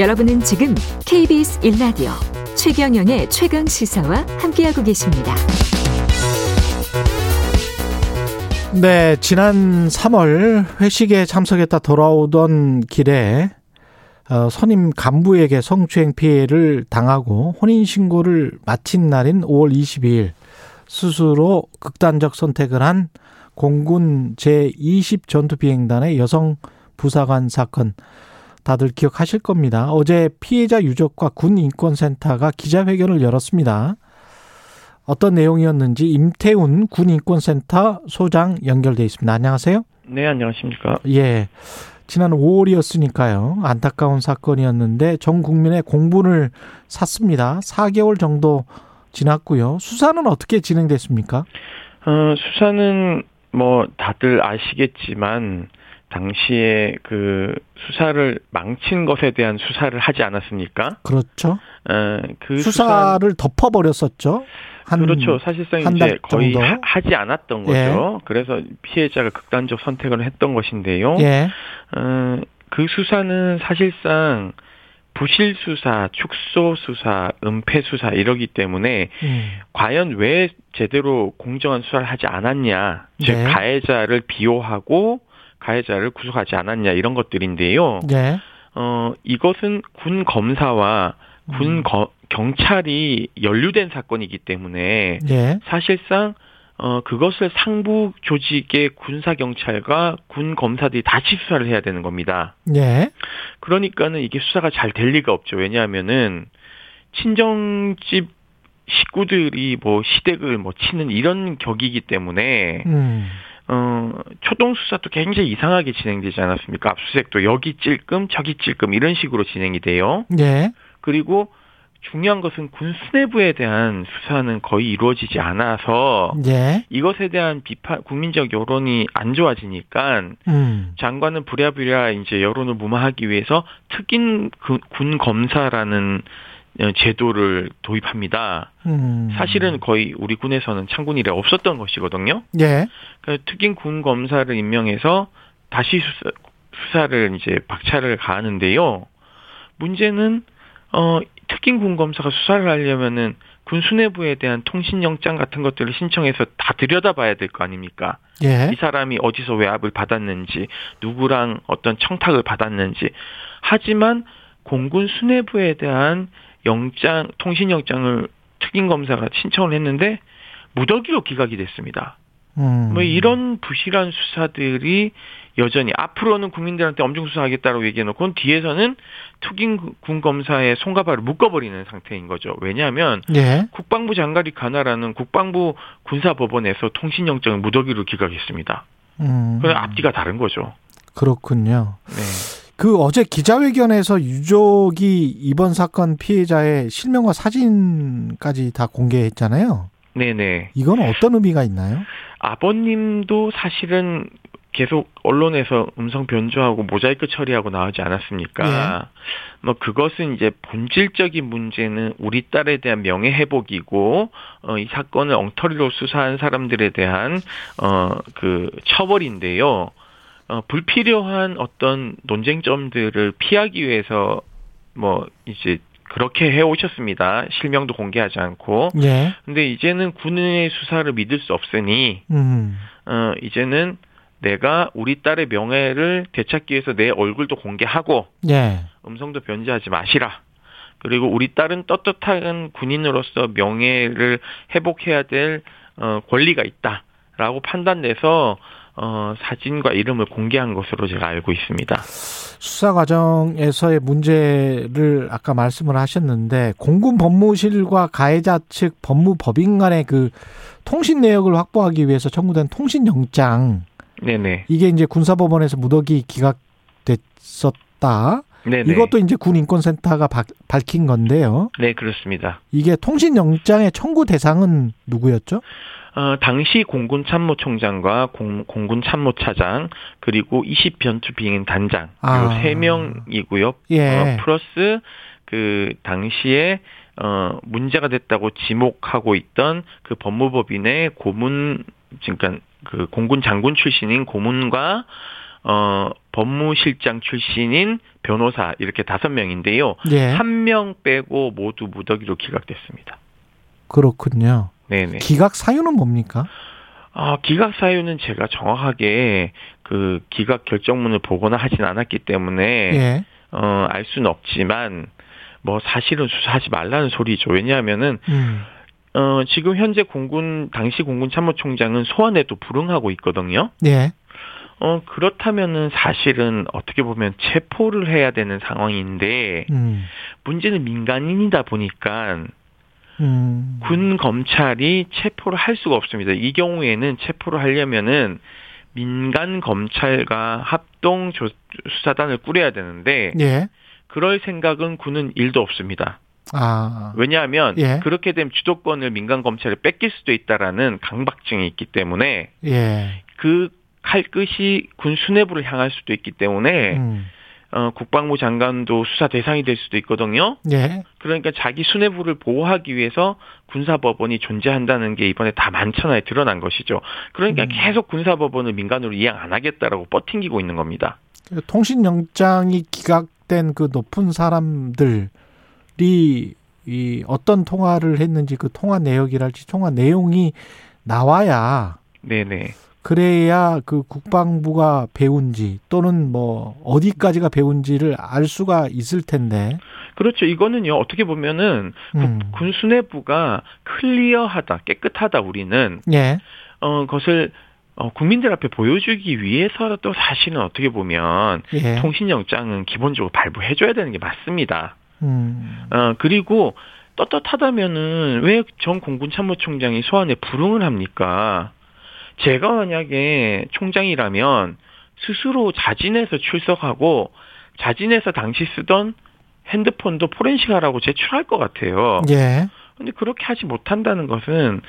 여러분은 지금 KBS 1라디오 최경영의 최강 시사와 함께하고 계십니다. 네, 지난 3월 회식에 참석했다 돌아오던 길에 어, 선임 간부에게 성추행 피해를 당하고 혼인신고를 마친 날인 5월 22일 스스로 극단적 선택을 한 공군 제20 전투비행단의 여성 부사관 사건 다들 기억하실 겁니다. 어제 피해자 유족과 군 인권센터가 기자회견을 열었습니다. 어떤 내용이었는지 임태훈 군 인권센터 소장 연결돼 있습니다. 안녕하세요. 네, 안녕하십니까. 예. 지난 5월이었으니까요. 안타까운 사건이었는데 전 국민의 공분을 샀습니다. 4개월 정도 지났고요. 수사는 어떻게 진행됐습니까? 어, 수사는 뭐 다들 아시겠지만 당시에 그 수사를 망친 것에 대한 수사를 하지 않았습니까? 그렇죠. 어, 그 수사를 수사... 덮어버렸었죠. 한, 그렇죠. 사실상 이제 거의 정도? 하지 않았던 거죠. 예. 그래서 피해자가 극단적 선택을 했던 것인데요. 예. 어, 그 수사는 사실상 부실 수사, 축소 수사, 은폐 수사 이러기 때문에 음. 과연 왜 제대로 공정한 수사를 하지 않았냐, 즉 네. 가해자를 비호하고 가해자를 구속하지 않았냐 이런 것들인데요. 네. 어 이것은 군 검사와 군 음. 거, 경찰이 연루된 사건이기 때문에 네. 사실상 어 그것을 상부 조직의 군사 경찰과 군 검사들이 다시 수사를 해야 되는 겁니다. 네. 그러니까는 이게 수사가 잘 될 리가 없죠. 왜냐하면은 친정집 식구들이 뭐 시댁을 뭐 치는 이런 격이기 때문에 음. 어, 초동 수사도 굉장히 이상하게 진행되지 않았습니까? 압수수색도 여기 찔끔 저기 찔끔 이런 식으로 진행이 돼요. 네. 그리고 중요한 것은 군 수뇌부에 대한 수사는 거의 이루어지지 않아서 네. 이것에 대한 비판 국민적 여론이 안 좋아지니까 음. 장관은 부랴부랴 이제 여론을 무마하기 위해서 특임 군 검사라는 어, 제도를 도입합니다. 음. 사실은 거의 우리 군에서는 창군 이래 없었던 것이거든요. 예. 그러니까 특임 군 검사를 임명해서 다시 수사, 수사를 이제 박차를 가하는데요. 문제는 어 특임 군 검사가 수사를 하려면은 군 수뇌부에 대한 통신 영장 같은 것들을 신청해서 다 들여다봐야 될 거 아닙니까? 예. 이 사람이 어디서 외압을 받았는지, 누구랑 어떤 청탁을 받았는지. 하지만 공군 수뇌부에 대한 영장 통신 영장을 특임 검사가 신청을 했는데 무더기로 기각이 됐습니다. 음. 뭐 이런 부실한 수사들이 여전히 앞으로는 국민들한테 엄중 수사하겠다고 얘기해놓고 뒤에서는 특임 군 검사의 손가발을 묶어버리는 상태인 거죠. 왜냐하면 예. 국방부 장관이 가나라는 국방부 군사법원에서 통신 영장을 무더기로 기각했습니다. 음. 그 앞뒤가 다른 거죠. 그렇군요. 네. 그 어제 기자회견에서 유족이 이번 사건 피해자의 실명과 사진까지 다 공개했잖아요. 네네. 이건 어떤 의미가 있나요? 아버님도 사실은 계속 언론에서 음성 변조하고 모자이크 처리하고 나오지 않았습니까? 예. 뭐 그것은 이제 본질적인 문제는 우리 딸에 대한 명예 회복이고 어, 이 사건을 엉터리로 수사한 사람들에 대한 어 그 처벌인데요. 어, 불필요한 어떤 논쟁점들을 피하기 위해서 뭐 이제 그렇게 해 오셨습니다. 실명도 공개하지 않고. 예. 근데 이제는 군의 수사를 믿을 수 없으니 음. 어 이제는 내가 우리 딸의 명예를 되찾기 위해서 내 얼굴도 공개하고 예. 음성도 변제하지 마시라. 그리고 우리 딸은 떳떳한 군인으로서 명예를 회복해야 될 어, 권리가 있다 라고 판단돼서 어, 사진과 이름을 공개한 것으로 제가 알고 있습니다. 수사 과정에서의 문제를 아까 말씀을 하셨는데 공군 법무실과 가해자 측 법무법인 간의 그 통신 내역을 확보하기 위해서 청구된 통신 영장. 네네. 이게 이제 군사법원에서 무더기 기각됐었다. 네네. 이것도 이제 군 인권센터가 밝힌 건데요. 네, 그렇습니다. 이게 통신 영장의 청구 대상은 누구였죠? 어, 당시 공군 참모총장과 공, 군 참모차장 그리고 20 변투 비행 단장 아. 세 명이고요. 예. 어, 플러스 그 당시에 어 문제가 됐다고 지목하고 있던 그 법무법인의 고문 그러니까 그 공군 장군 출신인 고문과 어, 법무실장 출신인 변호사 이렇게 다섯 명인데요. 예. 한명 빼고 모두 무더기로 기각됐습니다. 그렇군요. 네네. 기각 사유는 뭡니까? 아, 기각 사유는 제가 정확하게 그 기각 결정문을 보거나 하진 않았기 때문에 예. 어, 알 수는 없지만 뭐 사실은 수사하지 말라는 소리죠. 왜냐하면은 음. 어, 지금 현재 공군 당시 공군 참모총장은 소환에도 불응하고 있거든요. 예. 어, 그렇다면은 사실은 어떻게 보면 체포를 해야 되는 상황인데, 음. 문제는 민간인이다 보니까, 음. 군 검찰이 체포를 할 수가 없습니다. 이 경우에는 체포를 하려면은 민간 검찰과 합동 수사단을 꾸려야 되는데, 예. 그럴 생각은 군은 일도 없습니다. 아. 왜냐하면 예. 그렇게 되면 주도권을 민간 검찰에 뺏길 수도 있다라는 강박증이 있기 때문에 예. 그 칼끝이 군 수뇌부를 향할 수도 있기 때문에 음. 어, 국방부 장관도 수사 대상이 될 수도 있거든요. 예. 그러니까 자기 수뇌부를 보호하기 위해서 군사법원이 존재한다는 게 이번에 다 만천하에 드러난 것이죠. 그러니까 음. 계속 군사법원을 민간으로 이양 안 하겠다라고 뻗팅기고 있는 겁니다. 그 통신영장이 기각된 그 높은 사람들이 이 어떤 통화를 했는지 그 통화 내역이랄지 통화 내용이 나와야 네네. 그래야 그 국방부가 배운지 또는 뭐 어디까지가 배운지를 알 수가 있을 텐데. 그렇죠. 이거는요, 어떻게 보면은 음. 군 수뇌부가 클리어하다, 깨끗하다, 우리는. 예. 어, 그것을 어, 국민들 앞에 보여주기 위해서라도 사실은 어떻게 보면 예. 통신영장은 기본적으로 발부해줘야 되는 게 맞습니다. 음. 어, 그리고 떳떳하다면은 왜 전 공군 참모총장이 소환에 불응을 합니까? 제가 만약에 총장이라면 스스로 자진해서 출석하고 자진해서 당시 쓰던 핸드폰도 포렌식하라고 제출할 것 같아요. 예. 근데 그렇게 하지 못한다는 것은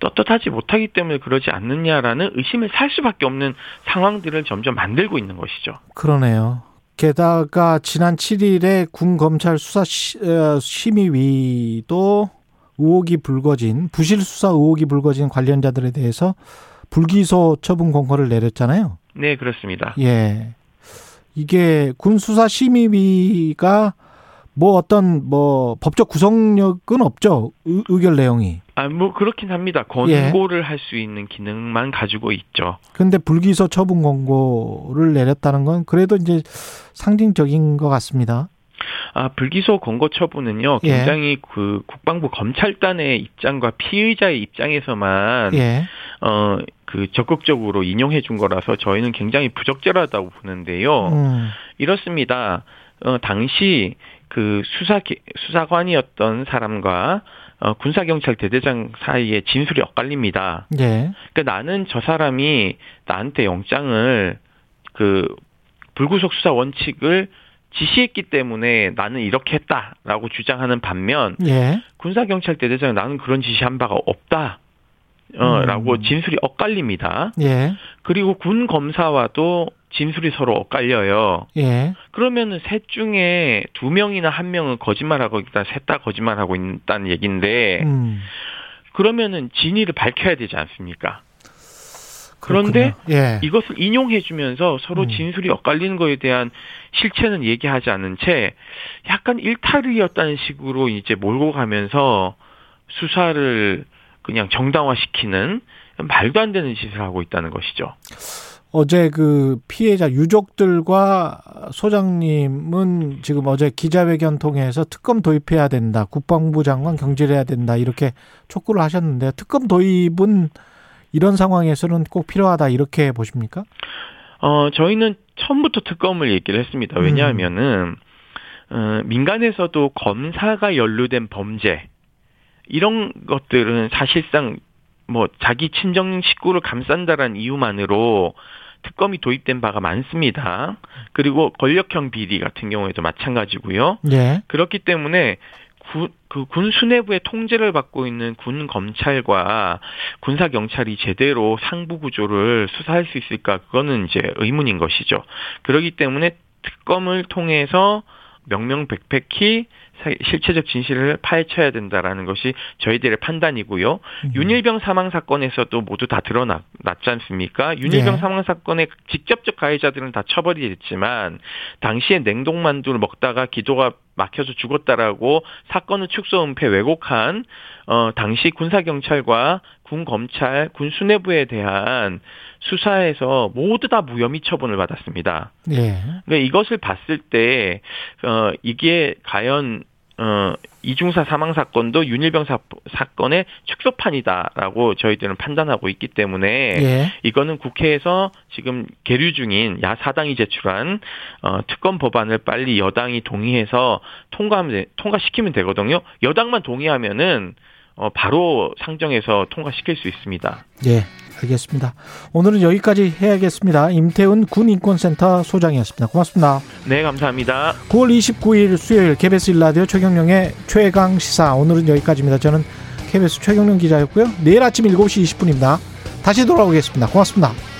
떳떳하지 못하기 때문에 그러지 않느냐라는 의심을 살 수밖에 없는 상황들을 점점 만들고 있는 것이죠. 그러네요. 게다가 지난 7일에 군 검찰 수사 어, 심의위도 의혹이 불거진 부실 수사 의혹이 불거진 관련자들에 대해서 불기소 처분 공고를 내렸잖아요. 네, 그렇습니다. 예. 이게 군 수사 심의위가 뭐 어떤 뭐 법적 구성력은 없죠. 의, 결 내용이. 아, 뭐 그렇긴 합니다. 권고를 예. 할수 있는 기능만 가지고 있죠. 근데 불기소 처분 권고를 내렸다는 건 그래도 이제 상징적인 것 같습니다. 아, 불기소 권고 처분은요, 예. 굉장히 예. 그 국방부 검찰단의 입장과 피의자의 입장에서만, 예. 어, 그 적극적으로 인용해 준 거라서 저희는 굉장히 부적절하다고 보는데요. 음. 이렇습니다. 어, 당시 그 수사, 수사관이었던 사람과 어, 군사경찰 대대장 사이에 진술이 엇갈립니다. 예. 그러니까 나는 저 사람이 나한테 영장을 그 불구속 수사 원칙을 지시했기 때문에 나는 이렇게 했다라고 주장하는 반면 예. 군사경찰 대대장은 나는 그런 지시한 바가 없다. 어, 음. 라고 진술이 엇갈립니다. 예. 그리고 군 검사와도 진술이 서로 엇갈려요. 예. 그러면은 셋 중에 두 명이나 한 명은 거짓말하고 있다, 셋 다 거짓말하고 있다는 얘기인데, 음. 그러면은 진위를 밝혀야 되지 않습니까? 그런데 예. 이것을 인용해주면서 서로 음. 진술이 엇갈리는 것에 대한 실체는 얘기하지 않은 채 약간 일탈이었다는 식으로 이제 몰고 가면서 수사를 그냥 정당화시키는 말도 안 되는 짓을 하고 있다는 것이죠. 어제 그 피해자 유족들과 소장님은 지금 어제 기자회견 통해서 특검 도입해야 된다. 국방부 장관 경질해야 된다. 이렇게 촉구를 하셨는데 특검 도입은 이런 상황에서는 꼭 필요하다. 이렇게 보십니까? 어, 저희는 처음부터 특검을 얘기를 했습니다. 왜냐하면은, 음. 어, 민간에서도 검사가 연루된 범죄, 이런 것들은 사실상 뭐 자기 친정 식구를 감싼다라는 이유만으로 특검이 도입된 바가 많습니다. 그리고 권력형 비리 같은 경우에도 마찬가지고요. 예. 그렇기 때문에 그군 수뇌부의 통제를 받고 있는 군 검찰과 군사 경찰이 제대로 상부 구조를 수사할 수 있을까 그거는 이제 의문인 것이죠. 그렇기 때문에 특검을 통해서 명명백백히 실체적 진실을 파헤쳐야 된다라는 것이 저희들의 판단이고요. 음. 윤일병 사망 사건에서도 모두 다 드러났지 않습니까? 윤일병 네. 사망 사건의 직접적 가해자들은 다 처벌이 됐지만 당시에 냉동만두를 먹다가 기도가 막혀서 죽었다라고 사건을 축소 은폐 왜곡한 어 당시 군사 경찰과 군 검찰, 군 수뇌부에 대한 수사에서 모두 다 무혐의 처분을 받았습니다. 예. 그러니까 이것을 봤을 때 어, 이게 과연 어, 이중사 사망 사건도 윤일병 사, 사건의 축소판이다라고 저희들은 판단하고 있기 때문에 예. 이거는 국회에서 지금 계류 중인 야 사당이 제출한 어, 특검 법안을 빨리 여당이 동의해서 통과하면 통과시키면 되거든요. 여당만 동의하면은 어, 바로 상정해서 통과시킬 수 있습니다. 예, 알겠습니다. 오늘은 여기까지 해야겠습니다. 임태훈 군인권센터 소장이었습니다. 고맙습니다. 네, 감사합니다. 9월 29일 수요일 KBS 일라디오 최경령의 최강 시사 오늘은 여기까지입니다. 저는 KBS 최경령 기자였고요. 내일 아침 7시 20분입니다. 다시 돌아오겠습니다. 고맙습니다.